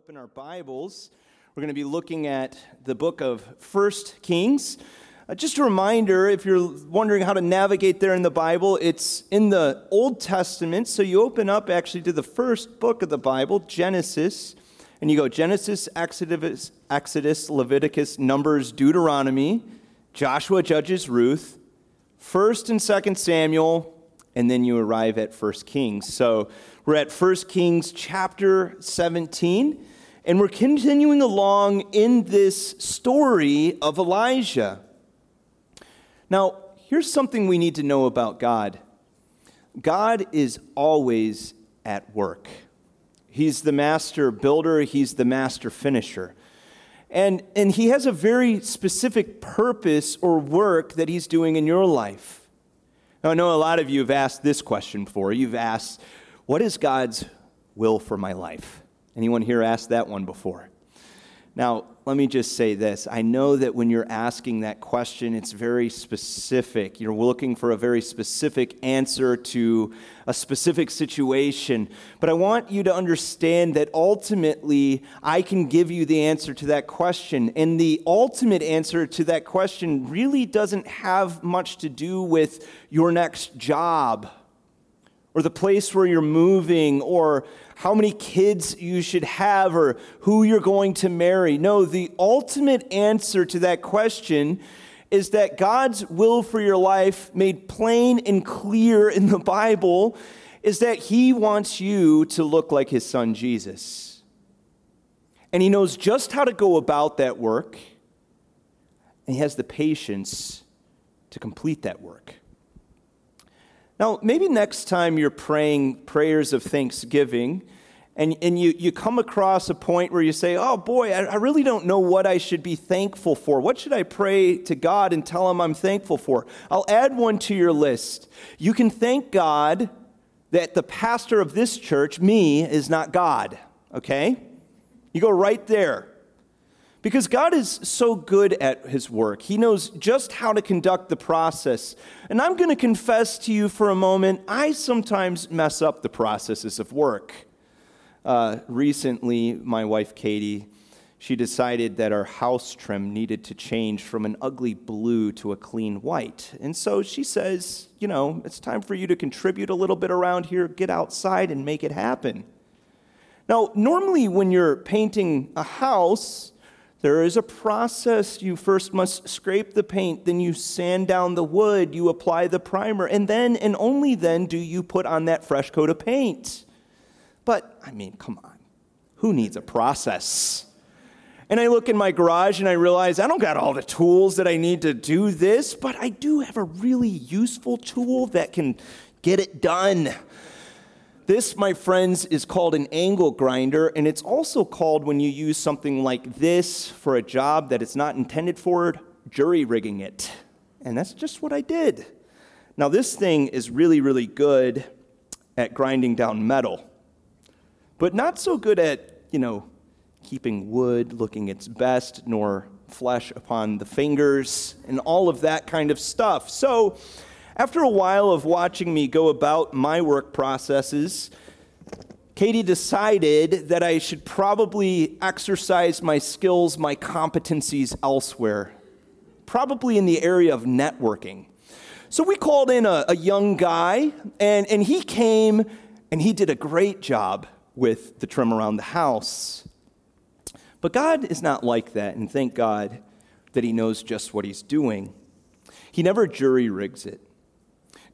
open our Bibles, we're going to be looking at the book of First Kings. Uh, just a reminder if you're wondering how to navigate there in the Bible, it's in the Old Testament. So you open up actually to the first book of the Bible, Genesis, and you go Genesis, Exodus, Exodus Leviticus, Numbers, Deuteronomy, Joshua, Judges, Ruth, 1st and 2nd Samuel, and then you arrive at First Kings. So we're at First Kings chapter 17, and we're continuing along in this story of Elijah. Now, here's something we need to know about God God is always at work. He's the master builder, He's the master finisher. And, and He has a very specific purpose or work that He's doing in your life. Now, I know a lot of you have asked this question before. You've asked, What is God's will for my life? Anyone here asked that one before? Now, let me just say this. I know that when you're asking that question, it's very specific. You're looking for a very specific answer to a specific situation. But I want you to understand that ultimately, I can give you the answer to that question. And the ultimate answer to that question really doesn't have much to do with your next job or the place where you're moving or how many kids you should have or who you're going to marry. No, the ultimate answer to that question is that God's will for your life, made plain and clear in the Bible, is that He wants you to look like His Son Jesus. And He knows just how to go about that work, and He has the patience to complete that work. Now, maybe next time you're praying prayers of thanksgiving, and, and you, you come across a point where you say, Oh boy, I, I really don't know what I should be thankful for. What should I pray to God and tell Him I'm thankful for? I'll add one to your list. You can thank God that the pastor of this church, me, is not God, okay? You go right there. Because God is so good at his work. He knows just how to conduct the process. And I'm going to confess to you for a moment, I sometimes mess up the processes of work. Uh, recently, my wife Katie, she decided that our house trim needed to change from an ugly blue to a clean white. And so she says, you know, it's time for you to contribute a little bit around here, get outside and make it happen. Now, normally when you're painting a house, there is a process. You first must scrape the paint, then you sand down the wood, you apply the primer, and then and only then do you put on that fresh coat of paint. But, I mean, come on. Who needs a process? And I look in my garage and I realize I don't got all the tools that I need to do this, but I do have a really useful tool that can get it done. This, my friends, is called an angle grinder, and it's also called when you use something like this for a job that it's not intended for, jury rigging it. And that's just what I did. Now, this thing is really, really good at grinding down metal, but not so good at, you know, keeping wood looking its best, nor flesh upon the fingers, and all of that kind of stuff. So, after a while of watching me go about my work processes, Katie decided that I should probably exercise my skills, my competencies elsewhere, probably in the area of networking. So we called in a, a young guy, and, and he came and he did a great job with the trim around the house. But God is not like that, and thank God that He knows just what He's doing. He never jury rigs it.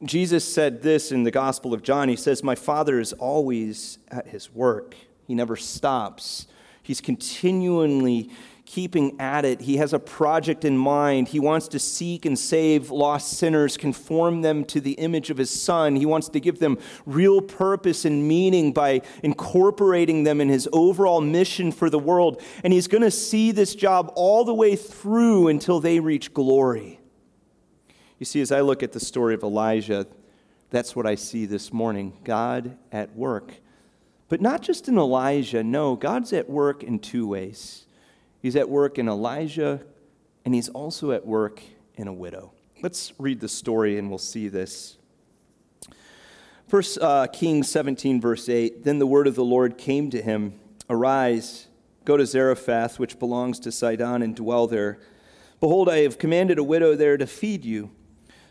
Jesus said this in the Gospel of John. He says, My Father is always at his work, he never stops. He's continually keeping at it. He has a project in mind. He wants to seek and save lost sinners, conform them to the image of his Son. He wants to give them real purpose and meaning by incorporating them in his overall mission for the world. And he's going to see this job all the way through until they reach glory. You see, as I look at the story of Elijah, that's what I see this morning God at work. But not just in Elijah, no, God's at work in two ways. He's at work in Elijah, and he's also at work in a widow. Let's read the story and we'll see this. First uh, Kings 17, verse 8 Then the word of the Lord came to him Arise Go to Zarephath, which belongs to Sidon, and dwell there. Behold, I have commanded a widow there to feed you.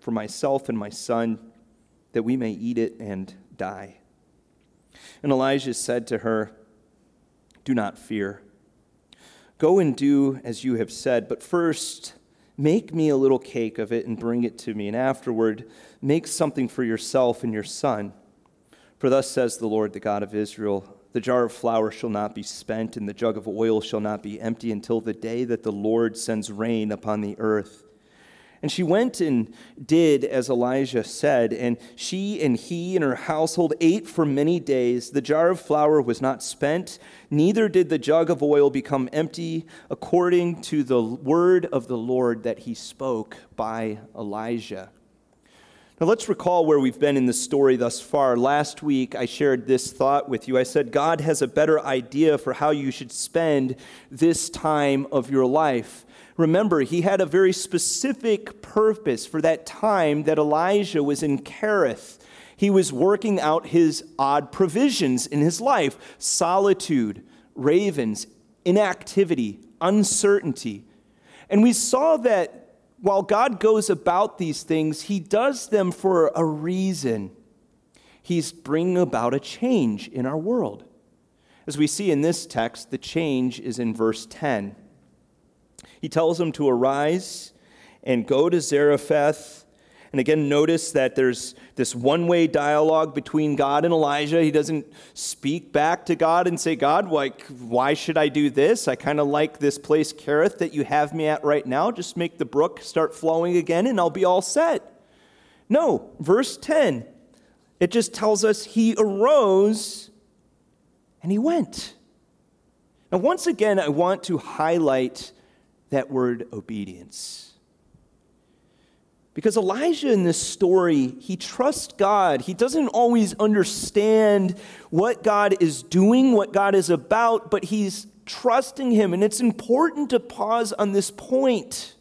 for myself and my son, that we may eat it and die. And Elijah said to her, Do not fear. Go and do as you have said, but first make me a little cake of it and bring it to me, and afterward make something for yourself and your son. For thus says the Lord, the God of Israel The jar of flour shall not be spent, and the jug of oil shall not be empty until the day that the Lord sends rain upon the earth. And she went and did as Elijah said, and she and he and her household ate for many days. The jar of flour was not spent, neither did the jug of oil become empty, according to the word of the Lord that he spoke by Elijah. Now let's recall where we've been in the story thus far. Last week, I shared this thought with you. I said, God has a better idea for how you should spend this time of your life. Remember, he had a very specific purpose for that time that Elijah was in Kerith. He was working out his odd provisions in his life solitude, ravens, inactivity, uncertainty. And we saw that while God goes about these things, he does them for a reason. He's bringing about a change in our world. As we see in this text, the change is in verse 10. He tells them to arise and go to Zarephath. And again, notice that there's this one way dialogue between God and Elijah. He doesn't speak back to God and say, God, like, why should I do this? I kind of like this place, Kerith, that you have me at right now. Just make the brook start flowing again and I'll be all set. No, verse 10, it just tells us he arose and he went. Now, once again, I want to highlight that word obedience. Because Elijah in this story, he trusts God. He doesn't always understand what God is doing, what God is about, but he's trusting him. And it's important to pause on this point.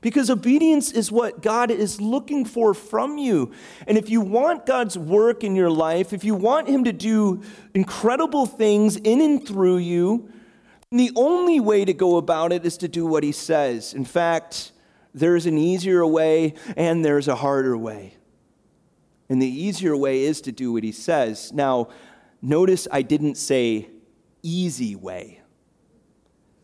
Because obedience is what God is looking for from you. And if you want God's work in your life, if you want Him to do incredible things in and through you, and the only way to go about it is to do what he says. In fact, there's an easier way and there's a harder way. And the easier way is to do what he says. Now, notice I didn't say easy way.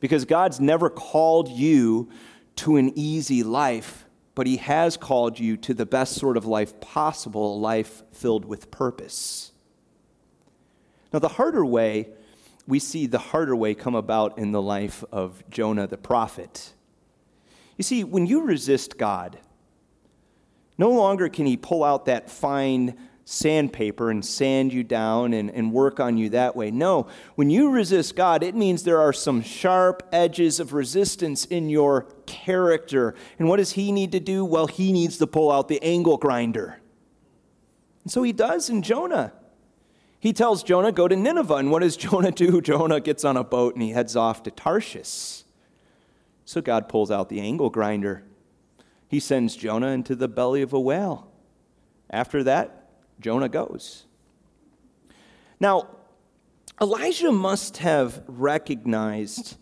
Because God's never called you to an easy life, but he has called you to the best sort of life possible, a life filled with purpose. Now, the harder way we see the harder way come about in the life of Jonah the prophet. You see, when you resist God, no longer can he pull out that fine sandpaper and sand you down and, and work on you that way. No, when you resist God, it means there are some sharp edges of resistance in your character. And what does he need to do? Well, he needs to pull out the angle grinder. And so he does in Jonah. He tells Jonah, Go to Nineveh. And what does Jonah do? Jonah gets on a boat and he heads off to Tarshish. So God pulls out the angle grinder. He sends Jonah into the belly of a whale. After that, Jonah goes. Now, Elijah must have recognized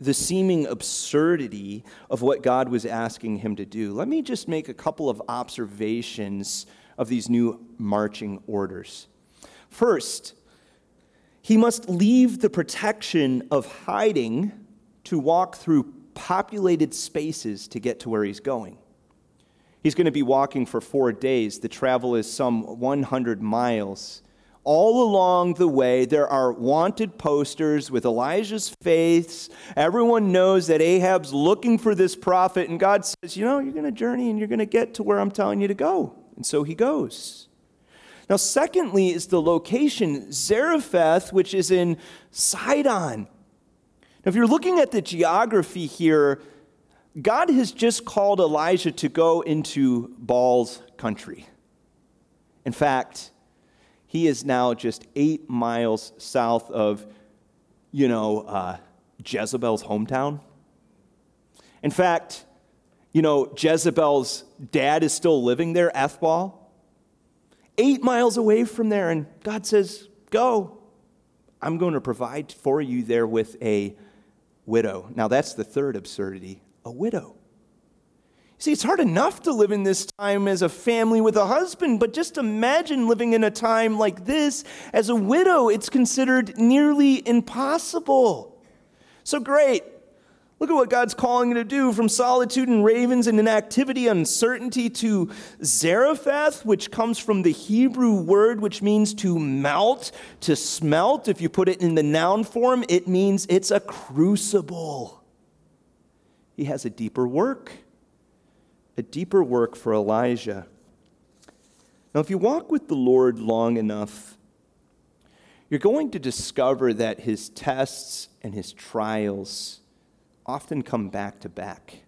the seeming absurdity of what God was asking him to do. Let me just make a couple of observations of these new marching orders. First, he must leave the protection of hiding to walk through populated spaces to get to where he's going. He's going to be walking for four days. The travel is some 100 miles. All along the way, there are wanted posters with Elijah's face. Everyone knows that Ahab's looking for this prophet, and God says, You know, you're going to journey and you're going to get to where I'm telling you to go. And so he goes. Now, secondly, is the location Zarephath, which is in Sidon. Now, if you're looking at the geography here, God has just called Elijah to go into Baal's country. In fact, he is now just eight miles south of, you know, uh, Jezebel's hometown. In fact, you know, Jezebel's dad is still living there, Ethbaal, eight miles away from there. And God says, Go. I'm going to provide for you there with a widow. Now, that's the third absurdity a widow. See, it's hard enough to live in this time as a family with a husband, but just imagine living in a time like this as a widow. It's considered nearly impossible. So great. Look at what God's calling you to do from solitude and ravens and inactivity, uncertainty to Zarephath, which comes from the Hebrew word which means to melt, to smelt. If you put it in the noun form, it means it's a crucible. He has a deeper work, a deeper work for Elijah. Now, if you walk with the Lord long enough, you're going to discover that his tests and his trials often come back to back.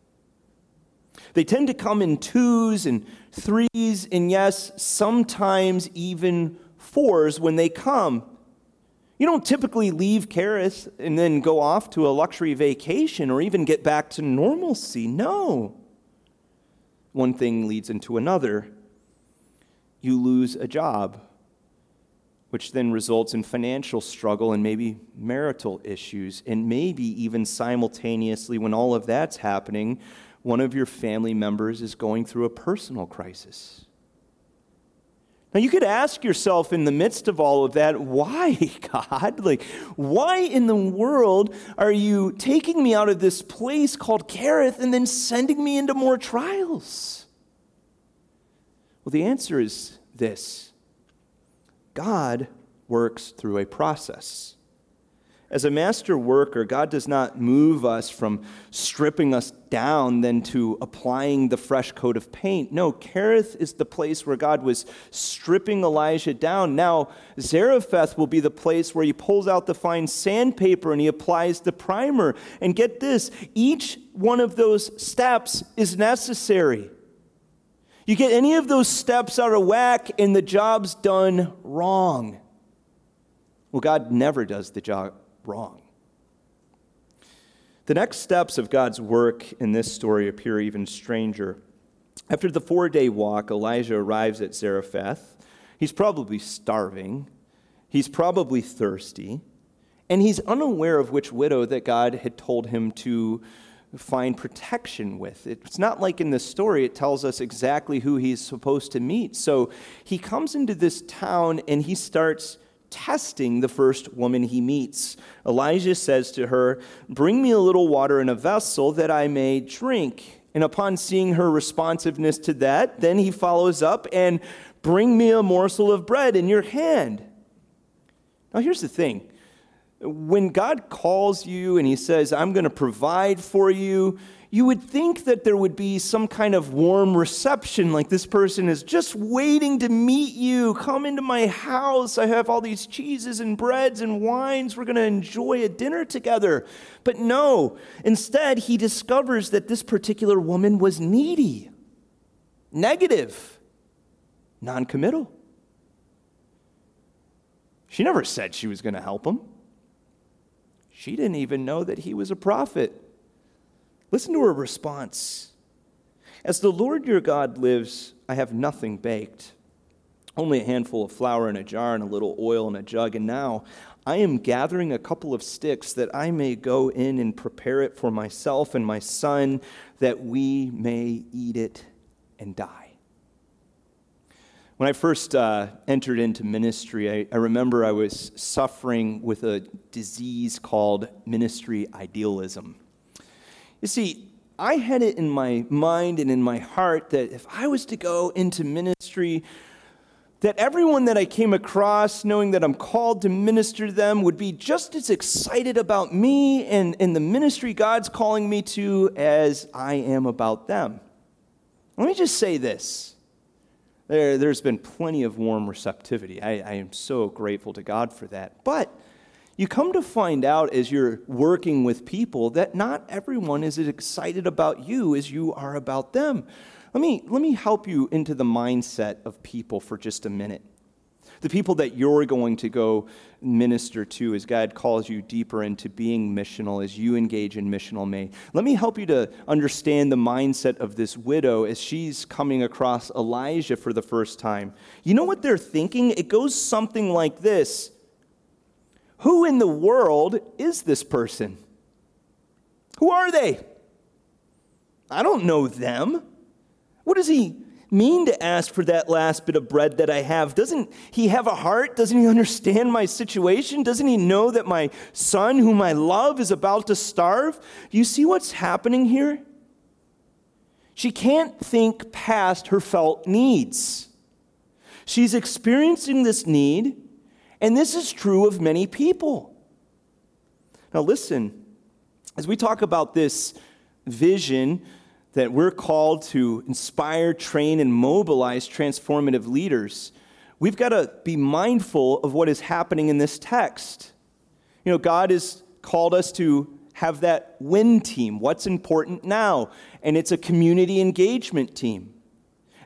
They tend to come in twos and threes, and yes, sometimes even fours when they come. You don't typically leave Cherith and then go off to a luxury vacation or even get back to normalcy. No. One thing leads into another. You lose a job which then results in financial struggle and maybe marital issues. And maybe even simultaneously, when all of that's happening, one of your family members is going through a personal crisis. Now, you could ask yourself in the midst of all of that, why, God? Like, why in the world are you taking me out of this place called Cherith and then sending me into more trials? Well, the answer is this God works through a process. As a master worker, God does not move us from stripping us down then to applying the fresh coat of paint. No, Cherith is the place where God was stripping Elijah down. Now, Zarephath will be the place where he pulls out the fine sandpaper and he applies the primer. And get this each one of those steps is necessary. You get any of those steps out of whack, and the job's done wrong. Well, God never does the job wrong. The next steps of God's work in this story appear even stranger. After the four day walk, Elijah arrives at Zarephath. He's probably starving, he's probably thirsty, and he's unaware of which widow that God had told him to find protection with. It's not like in the story, it tells us exactly who he's supposed to meet. So he comes into this town and he starts testing the first woman he meets. Elijah says to her, Bring me a little water in a vessel that I may drink. And upon seeing her responsiveness to that, then he follows up and bring me a morsel of bread in your hand. Now, here's the thing when God calls you and He says, I'm going to provide for you, you would think that there would be some kind of warm reception, like this person is just waiting to meet you. Come into my house. I have all these cheeses and breads and wines. We're going to enjoy a dinner together. But no, instead, he discovers that this particular woman was needy, negative, non committal. She never said she was going to help him. She didn't even know that he was a prophet. Listen to her response. As the Lord your God lives, I have nothing baked, only a handful of flour in a jar and a little oil in a jug. And now I am gathering a couple of sticks that I may go in and prepare it for myself and my son, that we may eat it and die. When I first uh, entered into ministry, I, I, remember I was suffering with a disease called ministry idealism. You see, I had it in my mind and in my heart that if I was to go into ministry, that everyone that I came across, knowing that I'm called to minister to them, would be just as excited about me and, and the ministry God's calling me to as I am about them. Let me just say this there, there's been plenty of warm receptivity. I, I am so grateful to God for that. But you come to find out as you're working with people that not everyone is as excited about you as you are about them. Let me, let me help you into the mindset of people for just a minute. The people that you're going to go minister to as God calls you deeper into being missional, as you engage in missional May. Let me help you to understand the mindset of this widow as she's coming across Elijah for the first time. You know what they're thinking? It goes something like this Who in the world is this person? Who are they? I don't know them. What does he mean to ask for that last bit of bread that I have? Doesn't he have a heart? Doesn't he understand my situation? Doesn't he know that my son, whom I love, is about to starve? Do you see what's happening here? She can't think past her felt needs. She's experiencing this need, and this is true of many people. Now, listen, as we talk about this vision, that we're called to inspire, train, and mobilize transformative leaders, we've got to be mindful of what is happening in this text. You know, God has called us to have that win team. What's important now? And it's a community engagement team.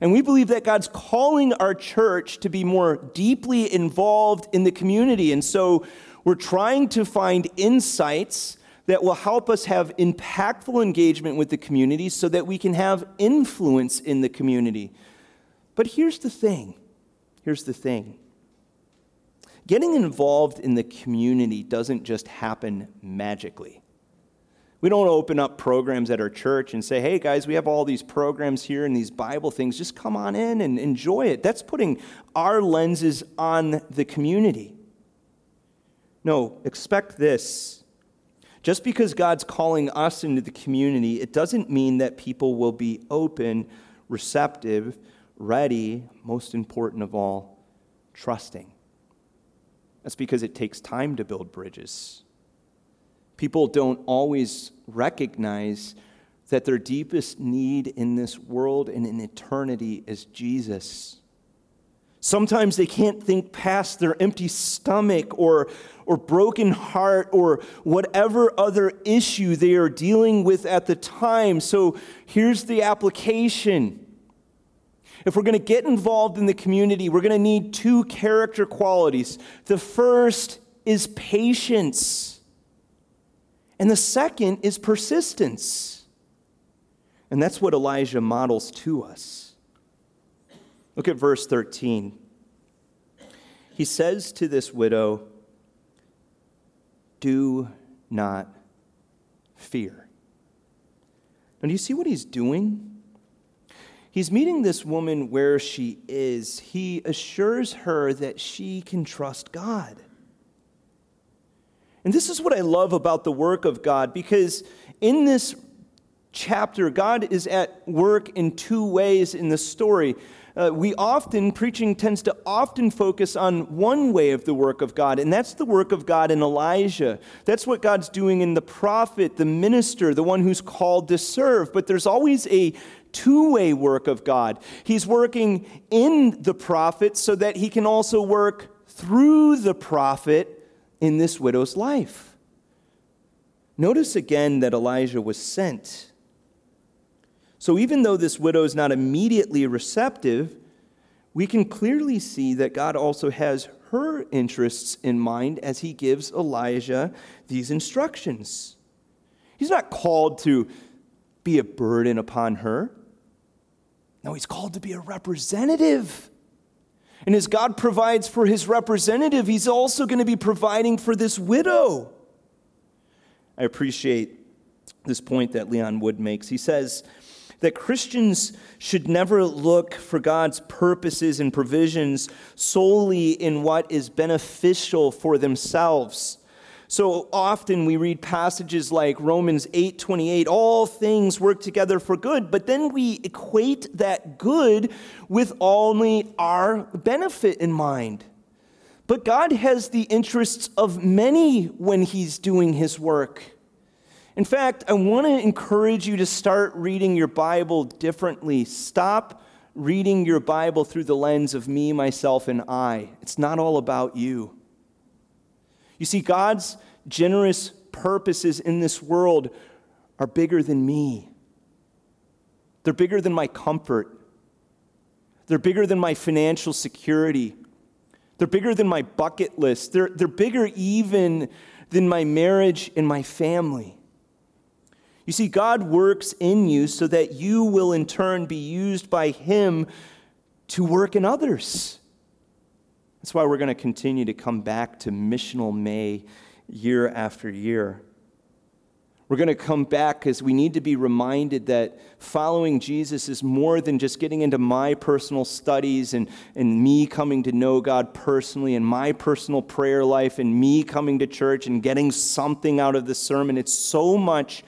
And we believe that God's calling our church to be more deeply involved in the community. And so we're trying to find insights that will help us have impactful engagement with the community so that we can have influence in the community. But here's the thing here's the thing getting involved in the community doesn't just happen magically. We don't open up programs at our church and say, hey guys, we have all these programs here and these Bible things. Just come on in and enjoy it. That's putting our lenses on the community. No, expect this just because God's calling us into the community, it doesn't mean that people will be open, receptive, ready, most important of all, trusting. That's because it takes time to build bridges. People don't always recognize that their deepest need in this world and in eternity is Jesus. Sometimes they can't think past their empty stomach or, or broken heart or whatever other issue they are dealing with at the time. So here's the application. If we're going to get involved in the community, we're going to need two character qualities. The first is patience, and the second is persistence. And that's what Elijah models to us. Look at verse 13. He says to this widow, Do not fear. Now, do you see what he's doing? He's meeting this woman where she is. He assures her that she can trust God. And this is what I love about the work of God because in this chapter, God is at work in two ways in the story uh, we often, preaching tends to often focus on one way of the work of God, and that's the work of God in Elijah. That's what God's doing in the prophet, the minister, the one who's called to serve. But there's always a two way work of God. He's working in the prophet so that he can also work through the prophet in this widow's life. Notice again that Elijah was sent. So even though this widow is not immediately receptive, we can clearly see that God also has her interests in mind as he gives Elijah these instructions. He's not called to be a burden upon her. No, he's called to be a representative. And as God provides for his representative, he's also going to be providing for this widow. I appreciate this point that Leon Wood makes. He says, that Christians should never look for God's purposes and provisions solely in what is beneficial for themselves. So often we read passages like Romans 8:28, all things work together for good, but then we equate that good with only our benefit in mind. But God has the interests of many when he's doing his work. In fact, I want to encourage you to start reading your Bible differently. Stop reading your Bible through the lens of me, myself, and I. It's not all about you. You see, God's generous purposes in this world are bigger than me. They're bigger than my comfort. They're bigger than my financial security. They're bigger than my bucket list. They're, they're bigger even than my marriage and my family. You see, God works in you so that you will in turn be used by Him to work in others. That's why we're going to continue to come back to Missional May year after year. We're going to come back because we need to be reminded that following Jesus is more than just getting into my personal studies and, and me coming to know God personally and my personal prayer life and me coming to church and getting something out of the sermon. It's so much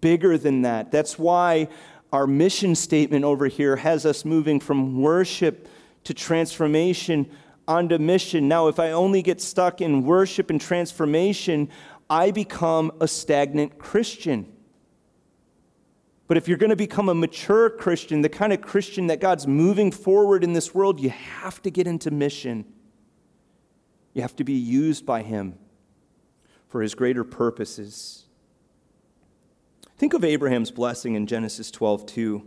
bigger than that. That's why our mission statement over here has us moving from worship to transformation onto mission. Now, if I only get stuck in worship and transformation, I become a stagnant Christian. But if you're going to become a mature Christian, the kind of Christian that God's moving forward in this world, you have to get into mission. You have to be used by Him for His greater purposes. Think of Abraham's blessing in Genesis 12 2.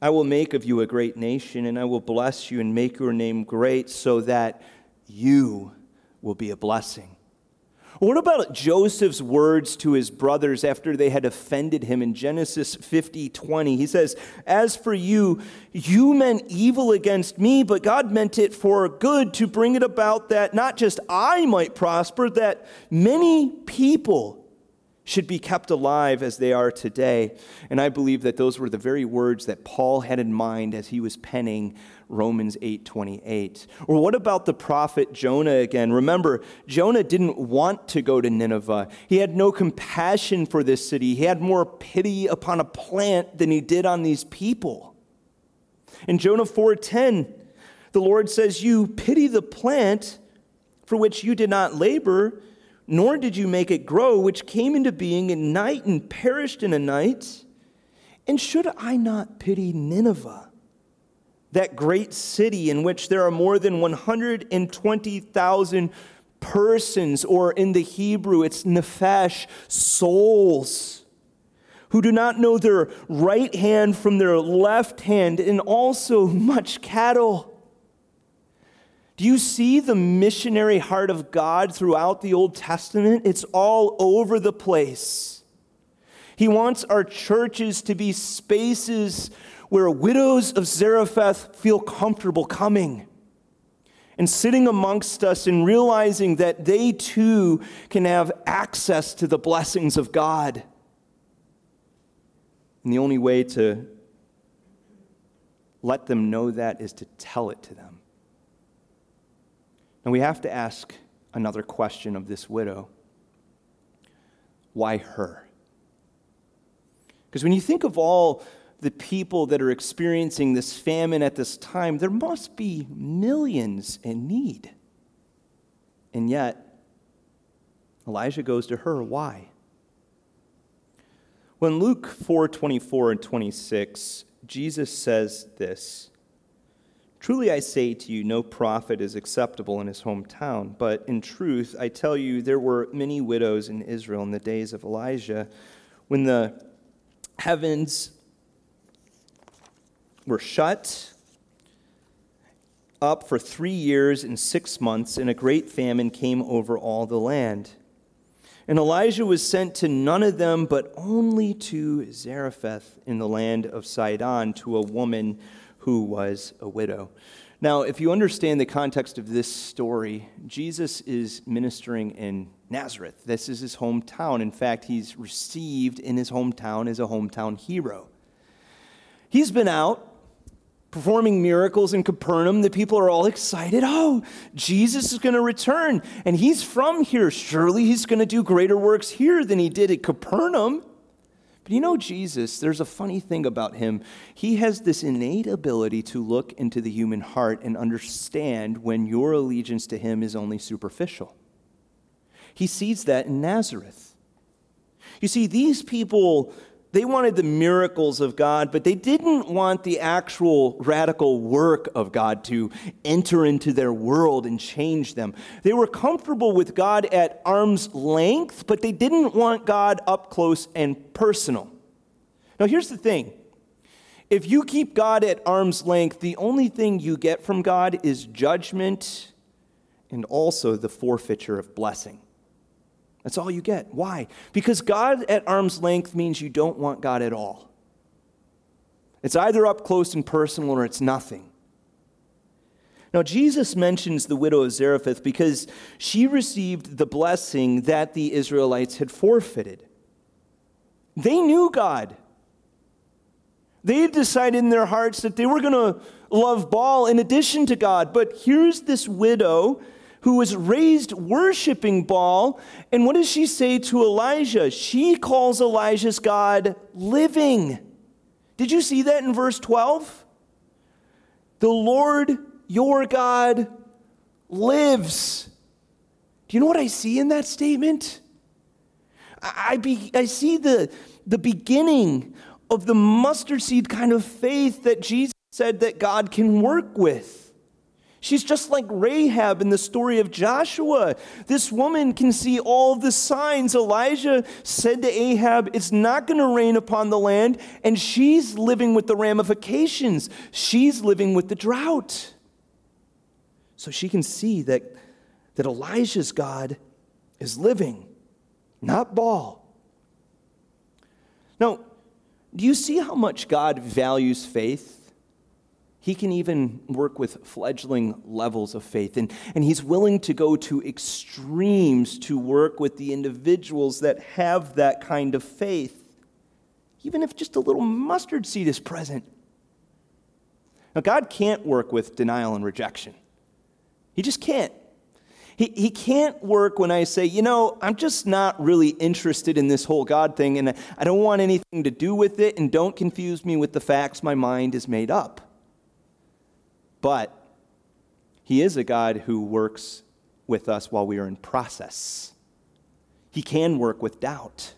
I will make of you a great nation, and I will bless you and make your name great so that you will be a blessing. What about Joseph's words to his brothers after they had offended him in Genesis 50 20? He says, As for you, you meant evil against me, but God meant it for good to bring it about that not just I might prosper, that many people should be kept alive as they are today. And I believe that those were the very words that Paul had in mind as he was penning Romans 8:28. Or what about the prophet Jonah again? Remember, Jonah didn't want to go to Nineveh. He had no compassion for this city. He had more pity upon a plant than he did on these people. In Jonah 4:10, the Lord says, "You pity the plant for which you did not labor, nor did you make it grow, which came into being in night and perished in a night. And should I not pity Nineveh, that great city in which there are more than 120,000 persons, or in the Hebrew, it's nephesh, souls, who do not know their right hand from their left hand, and also much cattle? Do you see the missionary heart of God throughout the Old Testament? It's all over the place. He wants our churches to be spaces where widows of Zarephath feel comfortable coming and sitting amongst us and realizing that they too can have access to the blessings of God. And the only way to let them know that is to tell it to them. And we have to ask another question of this widow why her? Because when you think of all the people that are experiencing this famine at this time, there must be millions in need. And yet, Elijah goes to her. Why? When Luke 4 24 and 26, Jesus says this Truly I say to you, no prophet is acceptable in his hometown. But in truth, I tell you, there were many widows in Israel in the days of Elijah when the heavens were shut up for three years and six months, and a great famine came over all the land. And Elijah was sent to none of them, but only to Zarephath in the land of Sidon, to a woman who was a widow. Now, if you understand the context of this story, Jesus is ministering in Nazareth. This is his hometown. In fact, he's received in his hometown as a hometown hero. He's been out performing miracles in Capernaum. The people are all excited. Oh, Jesus is going to return, and he's from here. Surely he's going to do greater works here than he did at Capernaum. But you know, Jesus, there's a funny thing about him. He has this innate ability to look into the human heart and understand when your allegiance to him is only superficial. He sees that in Nazareth. You see, these people They wanted the miracles of God, but they didn't want the actual radical work of God to enter into their world and change them. They were comfortable with God at arm's length, but they didn't want God up close and personal. Now, here's the thing if you keep God at arm's length, the only thing you get from God is judgment and also the forfeiture of blessing. That's all you get. Why? Because God at arm's length means you don't want God at all. It's either up close and personal or it's nothing. Now, Jesus mentions the widow of Zarephath because she received the blessing that the Israelites had forfeited. They knew God. They had decided in their hearts that they were going to love Baal in addition to God. But here's this widow who was raised worshiping Baal. And what does she say to Elijah? She calls Elijah's God living. Did you see that in verse 12? The Lord your God lives. Do you know what I see in that statement? I, be, I see the, the beginning of the mustard seed kind of faith that Jesus said that God can work with. She's just like Rahab in the story of Joshua. This woman can see all the signs. Elijah said to Ahab, It's not going to rain upon the land, and she's living with the ramifications. She's living with the drought. So she can see that, that Elijah's God is living, not Baal. Now, do you see how much God values faith? He can even work with fledgling levels of faith. And, and he's willing to go to extremes to work with the individuals that have that kind of faith, even if just a little mustard seed is present. Now, God can't work with denial and rejection, He just can't. He, he can't work when I say, you know, I'm just not really interested in this whole God thing and I don't want anything to do with it, and don't confuse me with the facts my mind is made up. But He is a God who works with us while we are in process. He can work with doubt.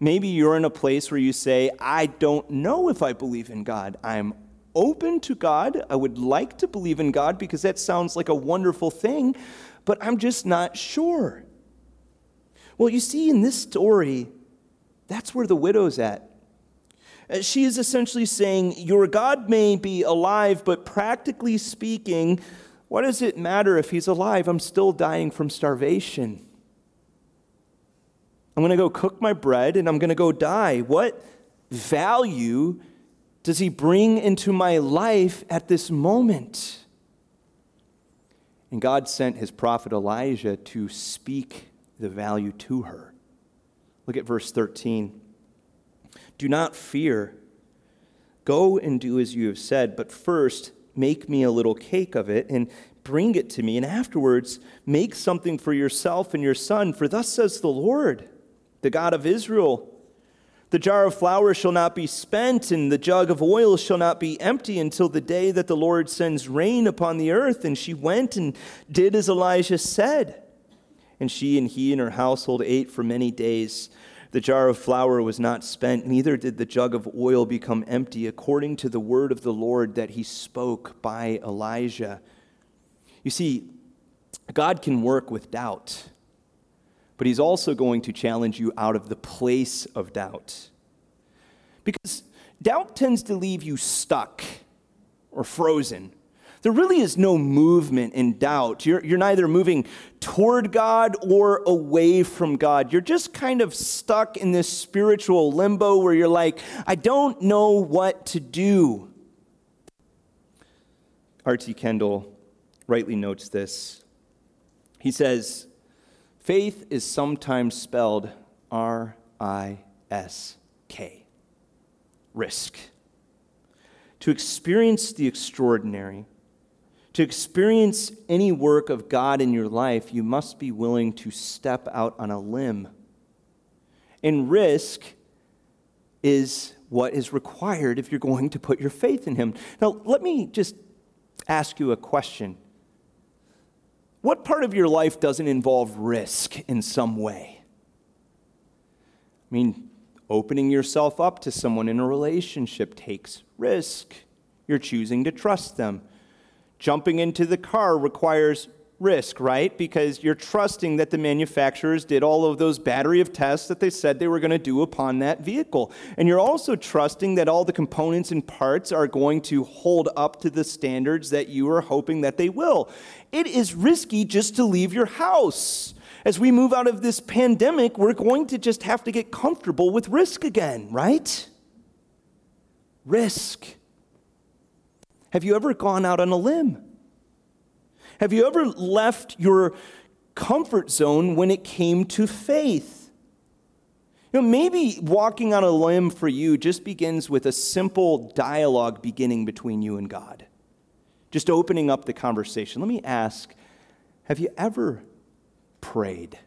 Maybe you're in a place where you say, I don't know if I believe in God. I'm open to God. I would like to believe in God because that sounds like a wonderful thing, but I'm just not sure. Well, you see, in this story, that's where the widow's at. Uh, she is essentially saying, Your God may be alive, but practically speaking, what does it matter if he's alive? I'm still dying from starvation. I'm going to go cook my bread and I'm going to go die. What value does he bring into my life at this moment? And God sent his prophet Elijah to speak the value to her. Look at verse 13. Do not fear. Go and do as you have said, but first make me a little cake of it and bring it to me, and afterwards make something for yourself and your son. For thus says the Lord, the God of Israel The jar of flour shall not be spent, and the jug of oil shall not be empty until the day that the Lord sends rain upon the earth. And she went and did as Elijah said. And she and he and her household ate for many days. The jar of flour was not spent, neither did the jug of oil become empty, according to the word of the Lord that he spoke by Elijah. You see, God can work with doubt, but he's also going to challenge you out of the place of doubt. Because doubt tends to leave you stuck or frozen there really is no movement in doubt. You're, you're neither moving toward God or away from God. You're just kind of stuck in this spiritual limbo where you're like, I don't know what to do. R.T. Kendall rightly notes this. He says, Faith is sometimes spelled R I S K, risk. To experience the extraordinary, to experience any work of God in your life, you must be willing to step out on a limb. And risk is what is required if you're going to put your faith in Him. Now, let me just ask you a question. What part of your life doesn't involve risk in some way? I mean, Opening yourself up to someone in a relationship takes risk. You're choosing to trust them. Jumping into the car requires risk, right? Because you're trusting that the manufacturers did all of those battery of tests that they said they were going to do upon that vehicle. And you're also trusting that all the components and parts are going to hold up to the standards that you are hoping that they will. It is risky just to leave your house. As we move out of this pandemic, we're going to just have to get comfortable with risk again, right? Risk. Have you ever gone out on a limb? Have you ever left your comfort zone when it came to faith? You know, maybe walking on a limb for you just begins with a simple dialogue beginning between you and God. Just opening up the conversation. Let me ask have you ever prayed?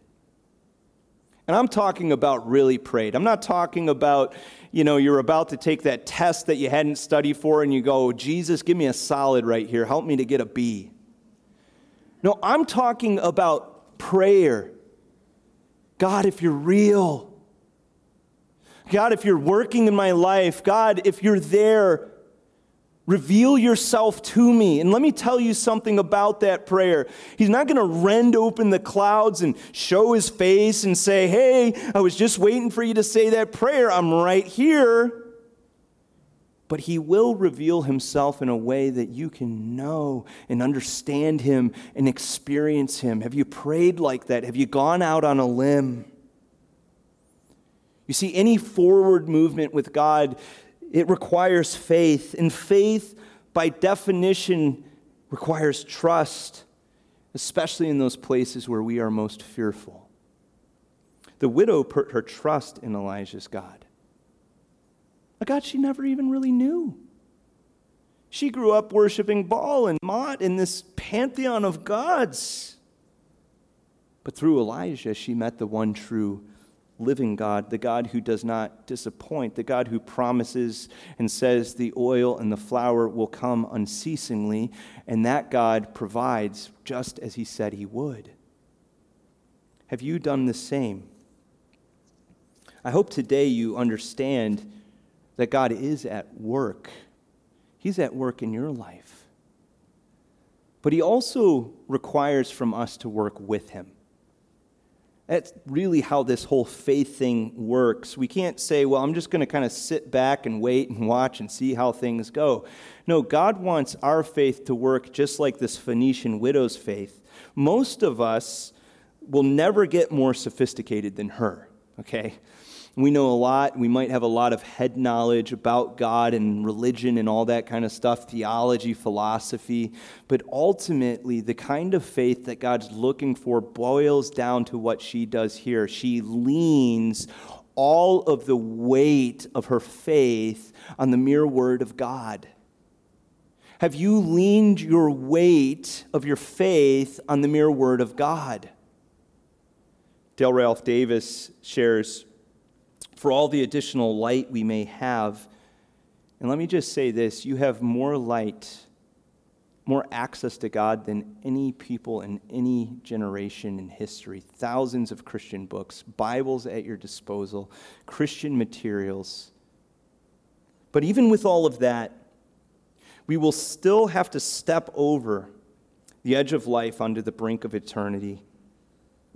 And I'm talking about really prayed. I'm not talking about, you know, you're about to take that test that you hadn't studied for and you go, oh, Jesus, give me a solid right here. Help me to get a B. No, I'm talking about prayer. God, if you're real, God, if you're working in my life, God, if you're there, reveal yourself to me. And let me tell you something about that prayer. He's not going to rend open the clouds and show his face and say, Hey, I was just waiting for you to say that prayer. I'm right here but he will reveal himself in a way that you can know and understand him and experience him. Have you prayed like that? Have you gone out on a limb? You see, any forward movement with God, it requires faith. And faith, by definition, requires trust, especially in those places where we are most fearful. The widow put her trust in Elijah's God a God she never even really knew. She grew up worshiping Baal and Mot in this pantheon of gods. But through Elijah, she met the one true living God, the God who does not disappoint, the God who promises and says the oil and the flour will come unceasingly, and that God provides just as he said he would. Have you done the same? I hope today you understand that God is at work. He's at work in your life. But He also requires from us to work with Him. That's really how this whole faith thing works. We can't say, well, I'm just going to kind of sit back and wait and watch and see how things go. No, God wants our faith to work just like this Phoenician widow's faith. Most of us will never get more sophisticated than her, okay? We know a lot. We might have a lot of head knowledge about God and religion and all that kind of stuff, theology, philosophy. But ultimately, the kind of faith that God's looking for boils down to what she does here. She leans all of the weight of her faith on the mere word of God. Have you leaned your weight of your faith on the mere word of God? Dale Ralph Davis shares for all the additional light we may have. And let me just say this you have more light, more access to God than any people in any generation in history. Thousands of Christian books, Bibles at your disposal, Christian materials. But even with all of that, we will still have to step over the edge of life onto the brink of eternity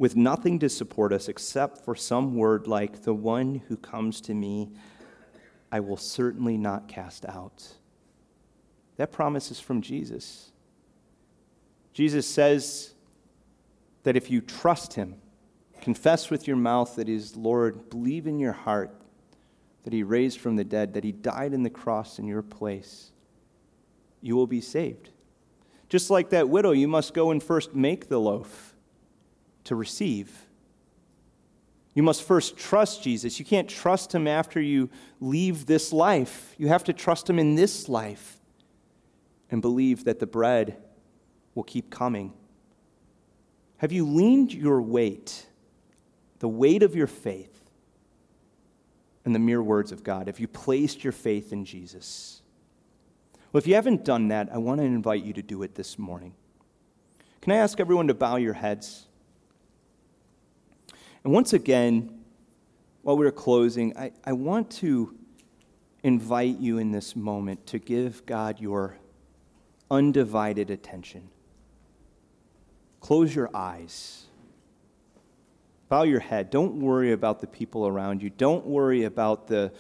with nothing to support us except for some word like, The one who comes to me, I will certainly not cast out. That promise is from Jesus. Jesus says that if you trust him, confess with your mouth that he is Lord, believe in your heart that he raised from the dead, that he died in the cross in your place, you will be saved. Just like that widow, you must go and first make the loaf to receive. You must first trust Jesus. You can't trust him after you leave this life. You have to trust him in this life and believe that the bread will keep coming. Have you leaned your weight, the weight of your faith, in the mere words of God? Have you placed your faith in Jesus? Well, if you haven't done that, I want to invite you to do it this morning. Can I ask everyone to bow your heads? And once again, while we're closing, I, I want to invite you in this moment to give God your undivided attention. Close your eyes. Bow your head. Don't worry about the people around you. Don't worry about the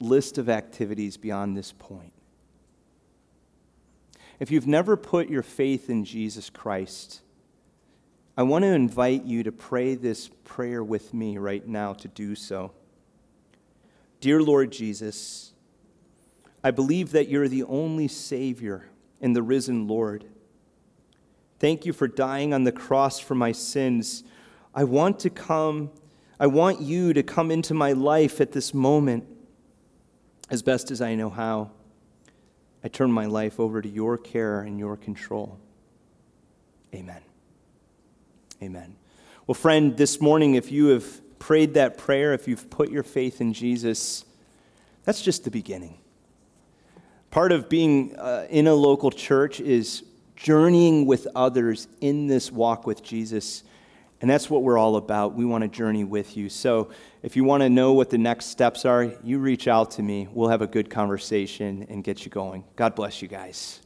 list of activities beyond this point. If you've never put your faith in Jesus Christ, I want to invite you to pray this prayer with me right now to do so. Dear Lord Jesus, I believe that you're the only Savior and the risen Lord. Thank you for dying on the cross for my sins. I want to come, I want you to come into my life at this moment as best as I know how. I turn my life over to your care and your control. Amen. Amen. Well, friend, this morning, if you have prayed that prayer, if you've put your faith in Jesus, that's just the beginning. Part of being uh, in a local church is journeying with others in this walk with Jesus. And that's what we're all about. We want to journey with you. So if you want to know what the next steps are, you reach out to me. We'll have a good conversation and get you going. God bless you guys.